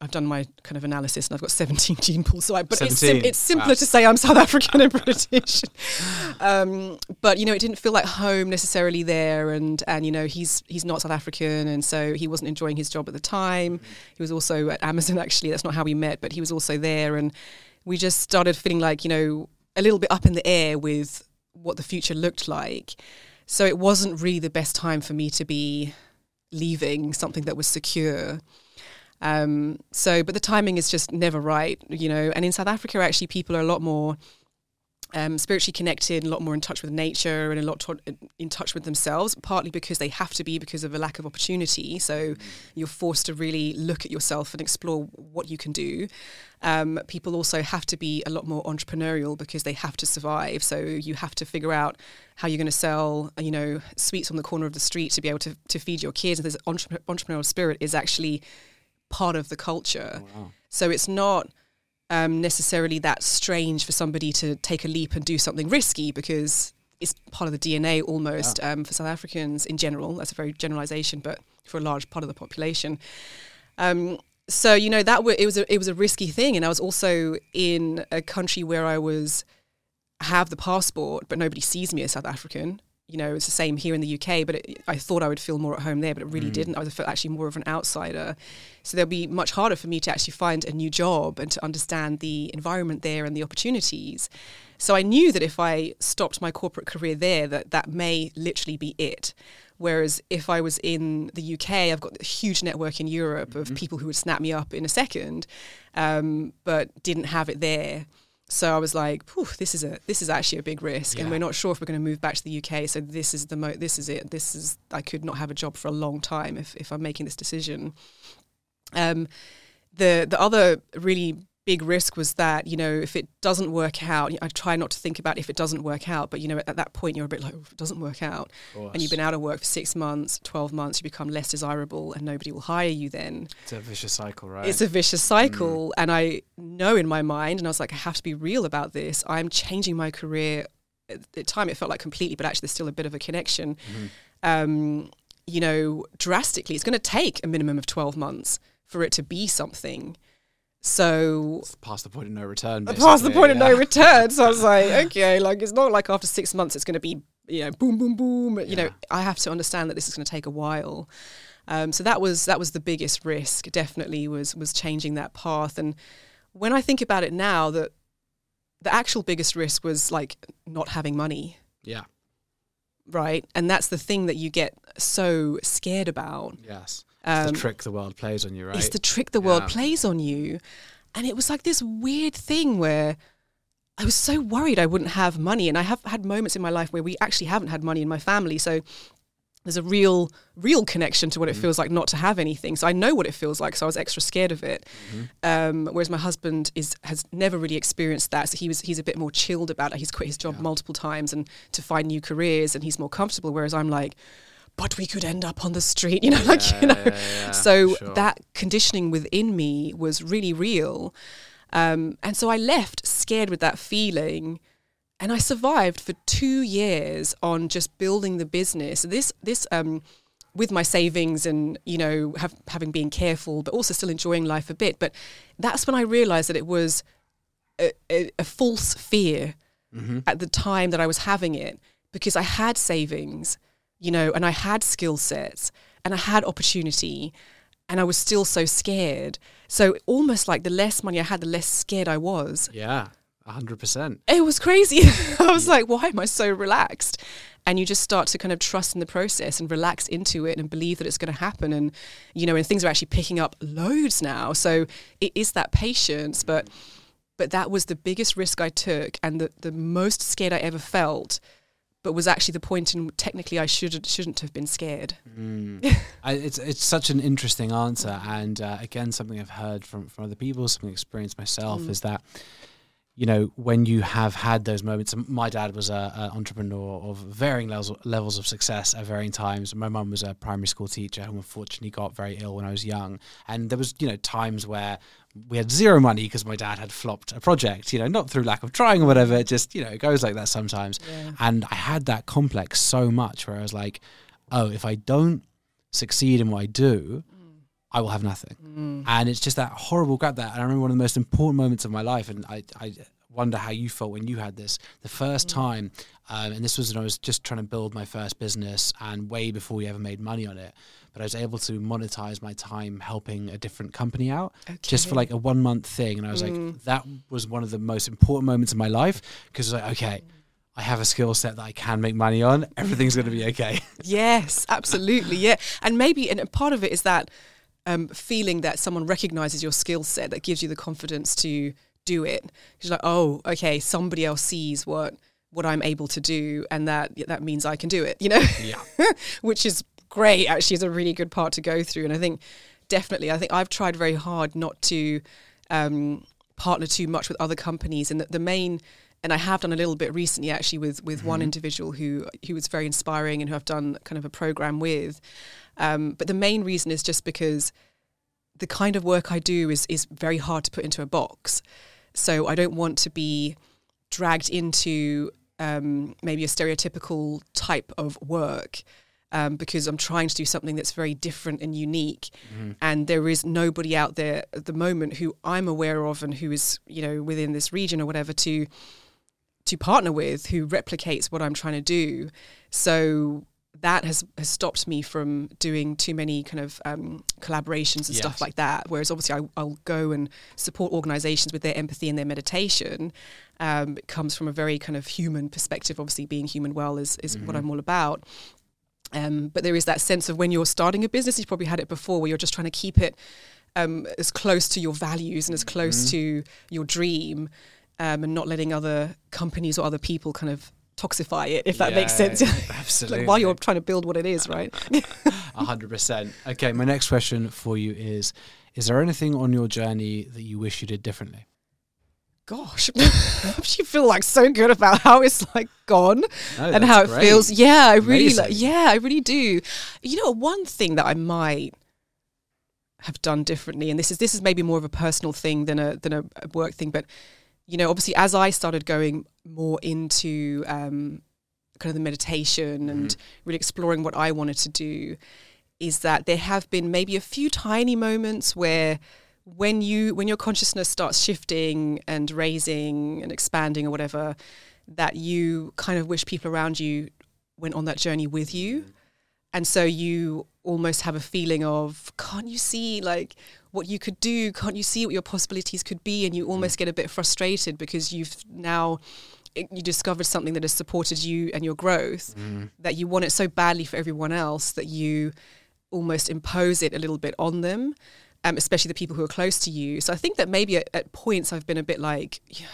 I've done my kind of analysis and I've got 17 gene pools. So I, but it's, sim- it's simpler Wow. to say I'm South African and British. um, but you know, it didn't feel like home necessarily there. And, and, you know, he's, he's not South African. And so he wasn't enjoying his job at the time. He was also at Amazon, actually. That's not how we met, but he was also there. And we just started feeling like, you know, a little bit up in the air with what the future looked like. So it wasn't really the best time for me to be leaving something that was secure. Um, so, but the timing is just never right, you know. And in South Africa, actually, people are a lot more um, spiritually connected, a lot more in touch with nature, and a lot to- in touch with themselves. Partly because they have to be because of a lack of opportunity. So, you're forced to really look at yourself and explore what you can do. Um, people also have to be a lot more entrepreneurial because they have to survive. So you have to figure out how you're going to sell, you know, sweets on the corner of the street to be able to, to feed your kids. And this entre- entrepreneurial spirit is actually part of the culture. Wow. So it's not um, necessarily that strange for somebody to take a leap and do something risky because it's part of the DNA almost um, for South Africans in general. That's a very generalization, but for a large part of the population. Um, so you know that w- it was a, it was a risky thing, and I was also in a country where I was have the passport, but nobody sees me as South African. You know, it's the same here in the UK, but it, I thought I would feel more at home there, but it really didn't. I was felt actually more of an outsider. So there'll be much harder for me to actually find a new job and to understand the environment there and the opportunities. So I knew that if I stopped my corporate career there, that that may literally be it. Whereas if I was in the UK, I've got a huge network in Europe of people who would snap me up in a second, um, but didn't have it there. So I was like, "Phew, this is a this is actually a big risk, and we're not sure if we're going to move back to the UK. So this is the mo- this is it. This is I could not have a job for a long time if if I'm making this decision. Um, the the other really big risk was that you know if it doesn't work out, I try not to think about if it doesn't work out, but you know at, at that point you're a bit like, if it doesn't work out, and you've been out of work for six months, twelve months, you become less desirable, and nobody will hire you then. It's a vicious cycle, right? It's a vicious cycle. And I know in my mind, and I was like, I have to be real about this. I'm changing my career. At the time, it felt like completely, but actually, there's still a bit of a connection. Um, you know, drastically, it's going to take a minimum of 12 months for it to be something. So It's past the point of no return. past the basically, point of no return. So I was like, okay, like it's not like after six months it's going to be, you know, boom, boom, boom. You know, I have to understand that this is going to take a while. Um, so that was that was the biggest risk. Definitely was was changing that path. And when I think about it now, that the actual biggest risk was like not having money, Yeah. right? And that's the thing that you get so scared about. Yes. It's Um, the trick the world plays on you, right? it's the trick the world Yeah. plays on you. And it was like this weird thing where I was so worried I wouldn't have money. And I have had moments in my life where we actually haven't had money in my family. So there's a real, real connection to what it feels like not to have anything. So I know what it feels like. So I was extra scared of it. Um, whereas my husband is has never really experienced that. So he was he's a bit more chilled about it. He's quit his job multiple times and to find new careers, and he's more comfortable. Whereas I'm like, but we could end up on the street, you know, like you know. yeah, yeah, so sure. that conditioning within me was really real, um, and so I left scared with that feeling. And I survived for two years on just building the business. This, this, um, with my savings and you know have, having been careful, but also still enjoying life a bit. But that's when I realized that it was a, a, a false fear Mm-hmm. at the time that I was having it because I had savings, you know, and I had skill sets and I had opportunity and I was still so scared. So almost like the less money I had, the less scared I was. Yeah. hundred percent. It was crazy. I was like, why am I so relaxed? And you just start to kind of trust in the process and relax into it and believe that it's going to happen. And, you know, and things are actually picking up loads now. So it is that patience. But but that was the biggest risk I took and the, the most scared I ever felt, but was actually the point in technically I should shouldn't have been scared. I, it's it's such an interesting answer, and uh, again, something I've heard from from other people, something I experienced myself, Mm. is that you know, when you have had those moments, my dad was an entrepreneur of varying levels, levels of success at varying times. My mum was a primary school teacher who unfortunately got very ill when I was young. And there was, you know, times where we had zero money because my dad had flopped a project, you know, not through lack of trying or whatever. Just, you know, it goes like that sometimes. Yeah. And I had that complex so much where I was like, oh, if I don't succeed in what I do, I will have nothing. Mm. And it's just that horrible grab that. And I remember one of the most important moments of my life, and I, I wonder how you felt when you had this. The first mm. time, um, and this was when I was just trying to build my first business and way before we ever made money on it. But I was able to monetize my time helping a different company out okay. just for like a one month thing. And I was mm. like, that was one of the most important moments of my life because I was like, okay. I have a skill set that I can make money on. Everything's going to be okay. yes, absolutely. Yeah. And maybe, and part of it is that um, feeling that someone recognizes your skill set that gives you the confidence to do it. You're like, oh, okay, somebody else sees what what I'm able to do, and that that means I can do it. You know, yeah, which is great. Actually, is a really good part to go through, and I think definitely, I think I've tried very hard not to um, partner too much with other companies, and the, the main and I have done a little bit recently actually with with mm-hmm. one individual who who was very inspiring and who I've done kind of a program with. Um, but the main reason is just because the kind of work I do is is very hard to put into a box. So I don't want to be dragged into um, maybe a stereotypical type of work um, because I'm trying to do something that's very different and unique. Mm-hmm. And there is nobody out there at the moment who I'm aware of and who is you know within this region or whatever to to partner with who replicates what I'm trying to do. So that has, has stopped me from doing too many kind of um, collaborations and yes. stuff like that. Whereas obviously I, will go and support organizations with their empathy and their meditation. Um, it comes from a very kind of human perspective. Obviously, being human well is, is mm-hmm. what I'm all about. Um, but there is that sense of when you're starting a business, you've probably had it before, where you're just trying to keep it um, as close to your values and as close mm-hmm. to your dream. Um, and not letting other companies or other people kind of toxify it, if that yeah, makes sense. Absolutely. like while you're trying to build what it is, right? A hundred percent. Okay, my next question for you is: Is there anything on your journey that you wish you did differently? Gosh, you feel like so good about how it's like gone no, and how it great. feels. Yeah, I really, like, yeah, I really do. You know, one thing that I might have done differently, and this is this is maybe more of a personal thing than a than a work thing, but you know, obviously, as I started going more into um, kind of the meditation and mm-hmm. really exploring what I wanted to do, is that there have been maybe a few tiny moments where when you when your consciousness starts shifting and raising and expanding or whatever that you kind of wish people around you went on that journey with you mm-hmm. and so you almost have a feeling of can't you see like what you could do can't you see what your possibilities could be and you mm. almost get a bit frustrated because you've now you discovered something that has supported you and your growth mm. that you want it so badly for everyone else that you almost impose it a little bit on them um, especially the people who are close to you so i think that maybe at, at points i've been a bit like you know,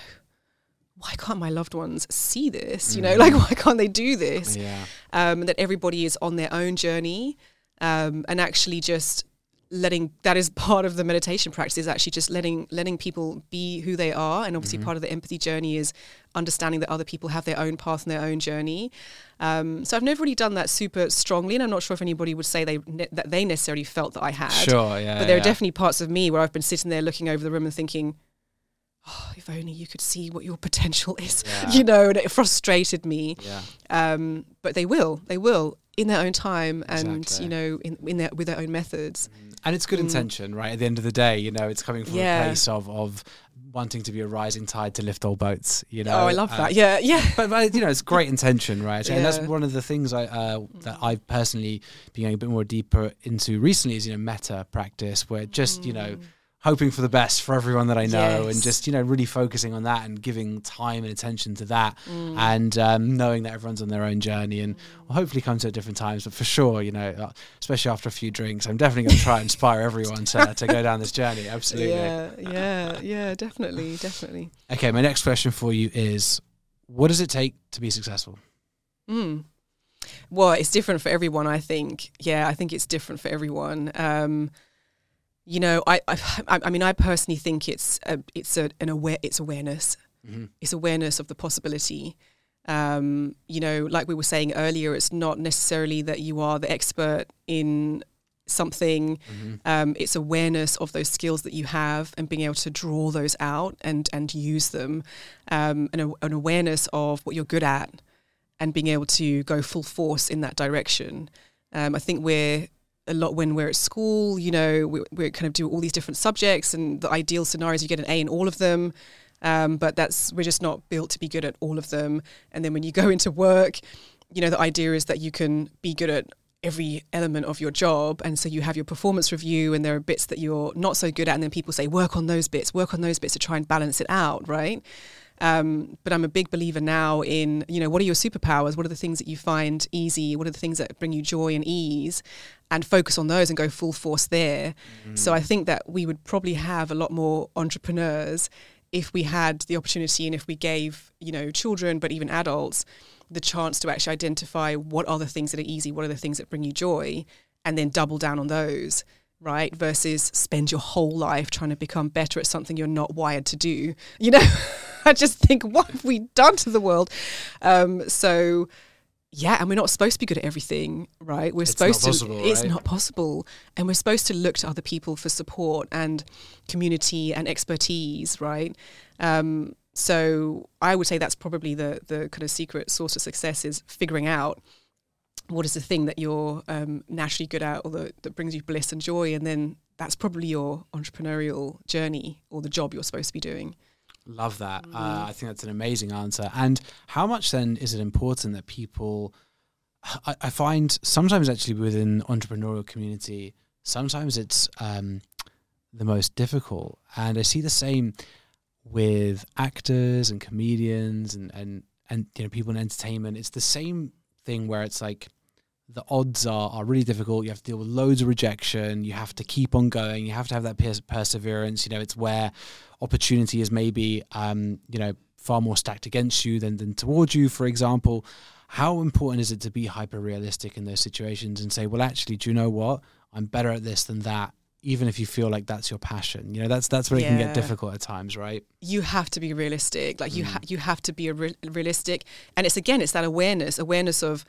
why can't my loved ones see this? You know, mm. like why can't they do this? Yeah. Um, that everybody is on their own journey, um, and actually just letting that is part of the meditation practice is actually just letting letting people be who they are and obviously mm-hmm. part of the empathy journey is understanding that other people have their own path and their own journey um, so I've never really done that super strongly and I'm not sure if anybody would say they ne- that they necessarily felt that I had sure yeah but there yeah. are definitely parts of me where I've been sitting there looking over the room and thinking oh, if only you could see what your potential is, yeah. you know, and it frustrated me. Yeah. Um, but they will, they will in their own time and, exactly. you know, in, in their, with their own methods. Mm and it's good mm. intention, right? At the end of the day, you know, it's coming from yeah. a place of of wanting to be a rising tide to lift all boats. You know, oh, I love that. Yeah, yeah. But, but, you know, it's great intention, right? Yeah. And that's one of the things I uh, that I've personally been going a bit more deeper into recently is you know metta practice, where just mm. you know mm hoping for the best for everyone that I know yes. and just, you know, really focusing on that and giving time and attention to that mm. and um, knowing that everyone's on their own journey and will hopefully come to it different times. But for sure, you know, uh, especially after a few drinks, I'm definitely going to try and inspire everyone to, to go down this journey. Absolutely. Yeah, yeah, yeah, definitely, definitely. Okay, my next question for you is what does it take to be successful? Mm. Well, it's different for everyone, I think. Yeah, I think it's different for everyone. Um, you know, I, I, I mean, I personally think it's a, it's a, an aware, it's awareness. Mm-hmm. It's awareness of the possibility. Um, you know, like we were saying earlier, it's not necessarily that you are the expert in something. Mm-hmm. Um, it's awareness of those skills that you have and being able to draw those out and and use them, um, and a, an awareness of what you're good at, and being able to go full force in that direction. Um, I think we're a lot when we're at school. You know, we, we kind of do all these different subjects, and the ideal scenario is you get an A in all of them. Um, but that's we're just not built to be good at all of them. And then when you go into work, you know, the idea is that you can be good at every element of your job and so you have your performance review and there are bits that you're not so good at and then people say work on those bits work on those bits to try and balance it out right um, but i'm a big believer now in you know what are your superpowers? What are the things that you find easy? What are the things that bring you joy and ease? And focus on those and go full force there. So i think that we would probably have a lot more entrepreneurs if we had the opportunity and if we gave you know children but even adults the chance to actually identify what are the things that are easy, what are the things that bring you joy, and then double down on those, right? Versus spend your whole life trying to become better at something you're not wired to do. You know, I just think, what have we done to the world? Um, so, yeah, and we're not supposed to be good at everything, right? We're It's supposed not to. possible, It's right? not possible, and we're supposed to look to other people for support and community and expertise, right? Um, so I would say that's probably the the kind of secret source of success is figuring out what is the thing that you're um, naturally good at or that, that brings you bliss and joy, and then that's probably your entrepreneurial journey or the job you're supposed to be doing. Love that. Mm. Uh, I think that's an amazing answer. And how much then is it important that people? I, I find sometimes actually within entrepreneurial community, sometimes it's um, the most difficult, and I see the same with actors and comedians and and and you know people in entertainment. It's the same thing where it's like the odds are, are really difficult. You have to deal with loads of rejection. You have to keep on going. You have to have that pers- perseverance. You know, it's where opportunity is maybe, um, you know, far more stacked against you than, than towards you, for example. How important is it to be hyper realistic in those situations and say, well, actually, do you know what? I'm better at this than that, even if you feel like that's your passion. You know, that's that's where it can get difficult at times, right? you have to be realistic. Like you, Mm. ha- you have to be a re- realistic, and it's again, it's that awareness, awareness of,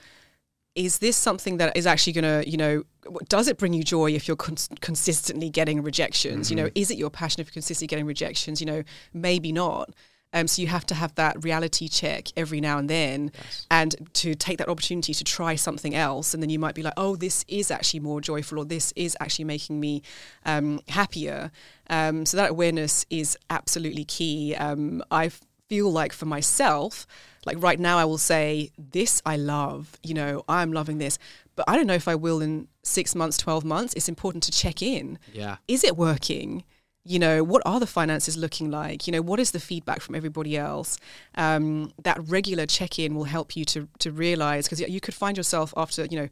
is this something that is actually going to, you know, does it bring you joy if you're cons- consistently getting rejections? You know, is it your passion if you're consistently getting rejections? You know, maybe not. Um, so you have to have that reality check every now and then, and to take that opportunity to try something else, and then you might be like, oh, this is actually more joyful, or this is actually making me um, happier. Um, so that awareness is absolutely key. Um, I feel like for myself, like right now, I will say this I love. You know, I'm loving this, but I don't know if I will in six months, twelve months. It's important to check in. Yeah. Is it working? You know, what are the finances looking like? You know, what is the feedback from everybody else? Um, that regular check in will help you to to realize because you could find yourself after you know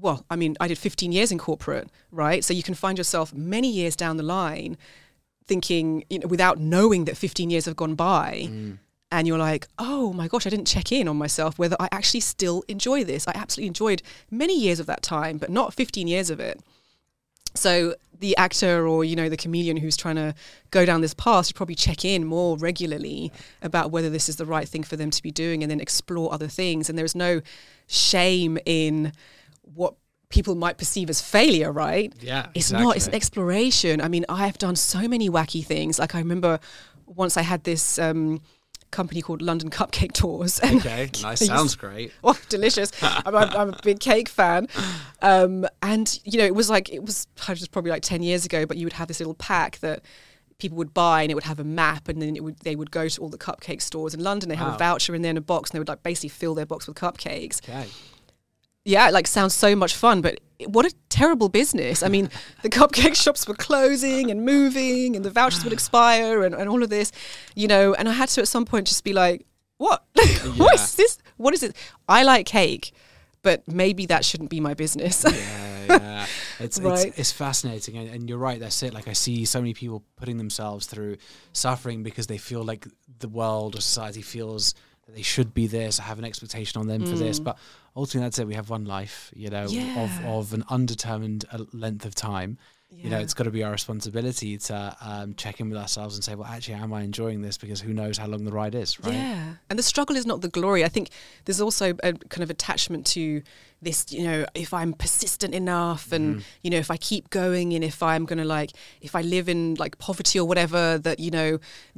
well, I mean, I did 15 years in corporate, right? So you can find yourself many years down the line thinking, you know, without knowing that 15 years have gone by. Mm. And you're like, oh my gosh, I didn't check in on myself whether I actually still enjoy this. I absolutely enjoyed many years of that time, but not 15 years of it. So the actor or you know the comedian who's trying to go down this path should probably check in more regularly about whether this is the right thing for them to be doing, and then explore other things. And there's no shame in what people might perceive as failure, right? Yeah. It's not. It's an exploration. I mean, I have done so many wacky things. Like I remember once I had this um, company called London Cupcake Tours, Okay. Nice. Sounds great. oh, delicious. I'm, I'm, I'm a big cake fan. Um, and, you know, it was like, it was, it was probably like 10 years ago, but you would have this little pack that people would buy and it would have a map and then it would, they would go to all the cupcake stores in London. They have a voucher in there in a box and they would like basically fill their box with cupcakes. Okay. Yeah, it like sounds so much fun, but what a terrible business. I mean, the cupcake shops were closing and moving and the vouchers would expire and, and all of this, you know, and I had to at some point just be like, what? what Yeah. is this? What is it? I like cake, but maybe that shouldn't be my business. yeah, yeah. It's, Right. it's it's fascinating, and, and you're right. That's it. Like I see so many people putting themselves through suffering because they feel like the world or society feels that they should be this, or have an expectation on them for this. Mm. But ultimately, that's it. We have one life, you know, Mm. Yeah. of of an undetermined uh, length of time. you know it's got to be our responsibility to um, check in with ourselves and say well actually am i enjoying this because who knows how long the ride is right Yeah, and the struggle is not the glory. I think there's also a kind of attachment to this. You know, if I'm persistent enough, and Mm-hmm. you know, if I keep going, and if I'm gonna like, if I live in like poverty or whatever, that you know,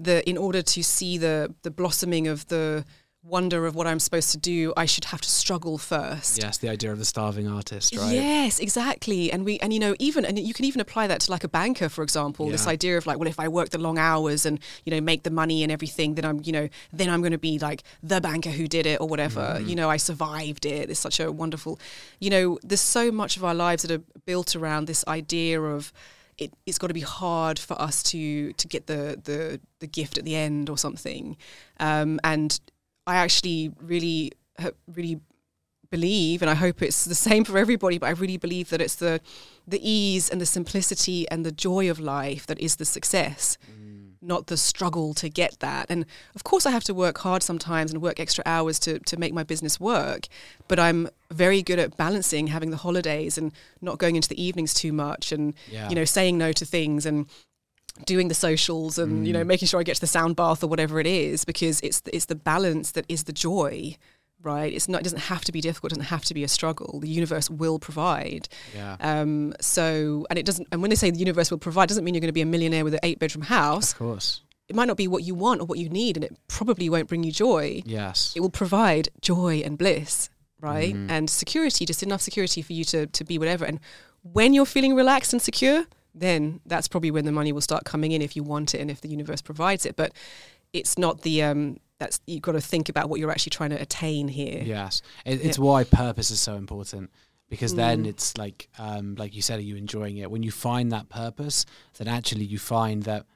the in order to see the the blossoming of the wonder of what I'm supposed to do, I should have to struggle first. yes the idea of the starving artist right Yes, exactly. And we and you know even and you can even apply that to like a banker, for example. This idea of like, well, if I work the long hours and you know make the money and everything, then I'm you know then I'm going to be like the banker who did it or whatever. Mm-hmm. You know, I survived it. It's such a wonderful. You know, there's so much of our lives that are built around this idea of. It, it's got to be hard for us to to get the the the gift at the end or something, um, and I actually really uh, really believe, and I hope it's the same for everybody, but I really believe that it's the the ease and the simplicity and the joy of life that is the success, mm. not the struggle to get that. And of course, I have to work hard sometimes and work extra hours to to make my business work. But I'm very good at balancing having the holidays and not going into the evenings too much, and Yeah. you know saying no to things and doing the socials and you know making sure I get to the sound bath or whatever it is because it's it's the balance that is the joy right? It's not it doesn't have to be difficult it doesn't have to be a struggle. The universe will provide. Yeah. Um so and it doesn't and when they say the universe will provide doesn't mean you're going to be a millionaire with an eight bedroom house. Of course. It might not be what you want or what you need and it probably won't bring you joy. Yes. It will provide joy and bliss right? Mhm. and security just enough security for you to to be whatever. And when you're feeling relaxed and secure then that's probably when the money will start coming in if you want it and if the universe provides it but it's not the um that's you've got to think about what you're actually trying to attain here Yes, it, it's why purpose is so important because then Mm. it's like, um, like you said, are you enjoying it? When you find that purpose, then actually you find that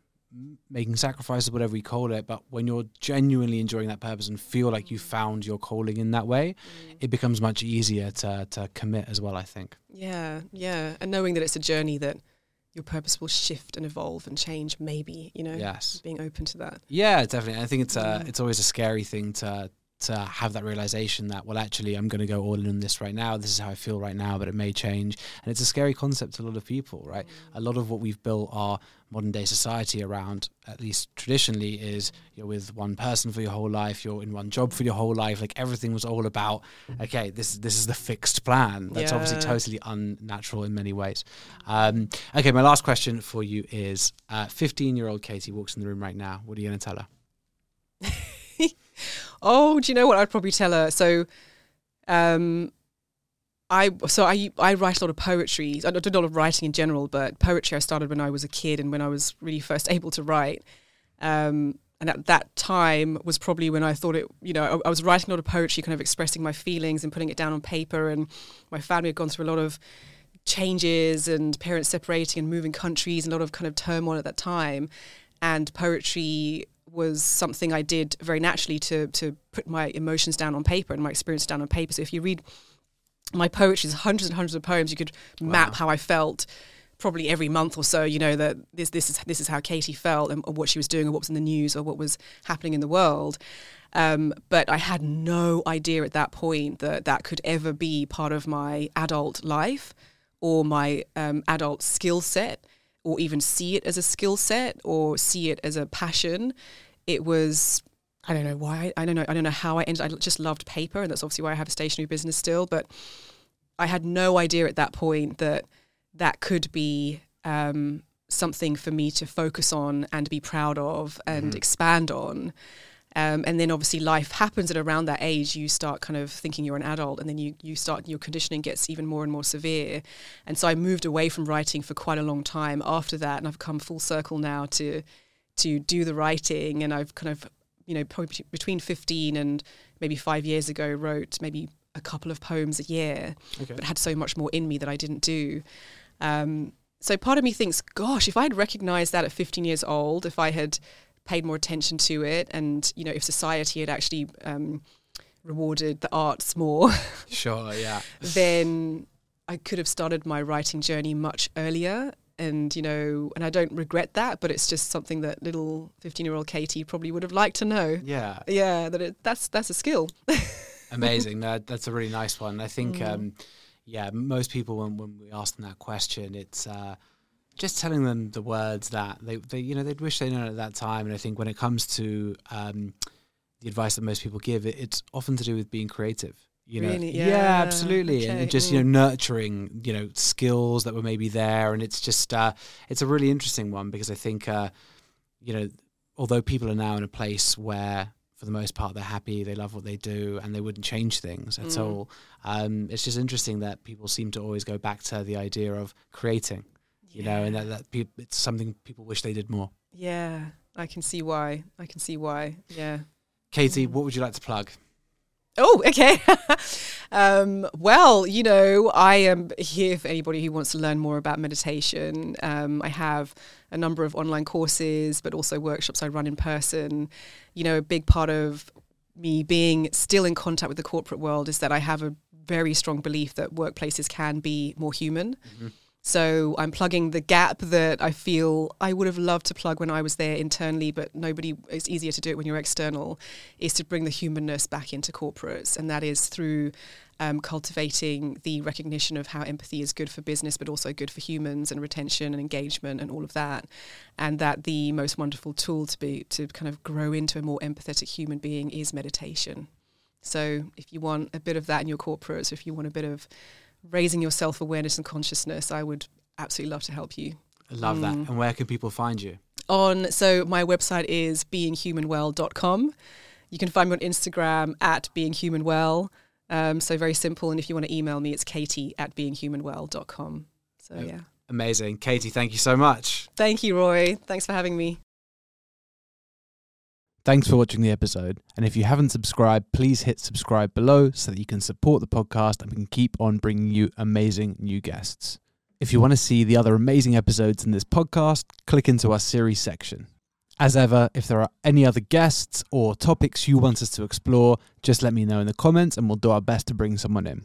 making sacrifices, whatever we call it, but when you're genuinely enjoying that purpose and feel like you found your calling in that way, it becomes much easier to to commit as well. I think. yeah yeah and knowing that it's a journey that your purpose will shift and evolve and change maybe you know Yes. being open to that Yeah, definitely. I think it's uh, Mm. it's always a scary thing to to have that realization that well, actually, I'm going to go all in on this right now. This is how I feel right now, but it may change, and it's a scary concept to a lot of people, right? A lot of what we've built our modern day society around, at least traditionally, is you're with one person for your whole life, you're in one job for your whole life. Like everything was all about, okay, this this is the fixed plan. That's obviously totally unnatural in many ways. Um, okay, my last question for you is: 15 year old Katie walks in the room right now. What are you going to tell her? Oh, do you know what I'd probably tell her? So, um, I so I I write a lot of poetry. I do a lot of writing in general, but poetry I started when I was a kid and when I was really first able to write. Um, and at that time was probably when I thought it. You know, I, I was writing a lot of poetry, kind of expressing my feelings and putting it down on paper. And my family had gone through a lot of changes and parents separating and moving countries and a lot of kind of turmoil at that time. And poetry was something I did very naturally to to put my emotions down on paper and my experience down on paper. So if you read my poetry, there's hundreds and hundreds of poems. You could map how I felt probably every month or so. You know that this this is this is how Katie felt and or what she was doing or what was in the news or what was happening in the world. Um, but I had no idea at that point that that could ever be part of my adult life or my um, adult skill set or even see it as a skill set or see it as a passion. It was I don't know why I don't know I don't know how I ended I just loved paper and that's obviously why I have a stationery business still but I had no idea at that point that that could be um, something for me to focus on and be proud of and expand on. Um, and then obviously life happens at around that age you start kind of thinking you're an adult and then you, you start your conditioning gets even more and more severe. And so I moved away from writing for quite a long time after that and I've come full circle now to to do the writing and I've kind of you know probably between 15 and maybe five years ago wrote maybe a couple of poems a year Okay. but had so much more in me that I didn't do um, so part of me thinks gosh if I had recognized that at 15 years old if I had paid more attention to it and you know if society had actually um, rewarded the arts more Sure, yeah. then I could have started my writing journey much earlier. And, you know, and I don't regret that, but it's just something that little 15 year old Katie probably would have liked to know. Yeah, Yeah, that it, that's that's a skill. amazing. that, that's a really nice one. I think, um, yeah, most people when, when we ask them that question, it's uh, just telling them the words that they, they you know they'd wish they known at that time and i think when it comes to um, the advice that most people give it, it's often to do with being creative you know Really? yeah, Yeah. absolutely and Okay. it just you know nurturing you know skills that were maybe there and it's just uh it's a really interesting one because i think uh you know although people are now in a place where for the most part they're happy they love what they do and they wouldn't change things at Mm. all um it's just interesting that people seem to always go back to the idea of creating you know and that, that peop it's something people wish they did more Yeah, I can see why. I can see why. Yeah. katie Mm. what would you like to plug Oh, okay. um, well, you know, I am here for anybody who wants to learn more about meditation. Um, I have a number of online courses, but also workshops I run in person. You know, a big part of me being still in contact with the corporate world is that I have a very strong belief that workplaces can be more human. So I'm plugging the gap that I feel I would have loved to plug when I was there internally, but nobody. It's easier to do it when you're external. Is to bring the humanness back into corporates, and that is through um, cultivating the recognition of how empathy is good for business, but also good for humans and retention and engagement and all of that. And that the most wonderful tool to be to kind of grow into a more empathetic human being is meditation. So if you want a bit of that in your corporates, if you want a bit of raising your self awareness and consciousness, I would absolutely love to help you. I love that Mm. and where can people find you On so my website is beinghumanwell.com. You can find me on Instagram at beinghumanwell. Um, so very simple. And if you want to email me, it's katie at beinghumanwell.com. So Yeah. yeah. amazing katie thank you so much Thank you, Roy. Thanks for having me. Thanks for watching the episode. And if you haven't subscribed, please hit subscribe below so that you can support the podcast and we can keep on bringing you amazing new guests. If you want to see the other amazing episodes in this podcast, click into our series section. As ever, if there are any other guests or topics you want us to explore, just let me know in the comments and we'll do our best to bring someone in.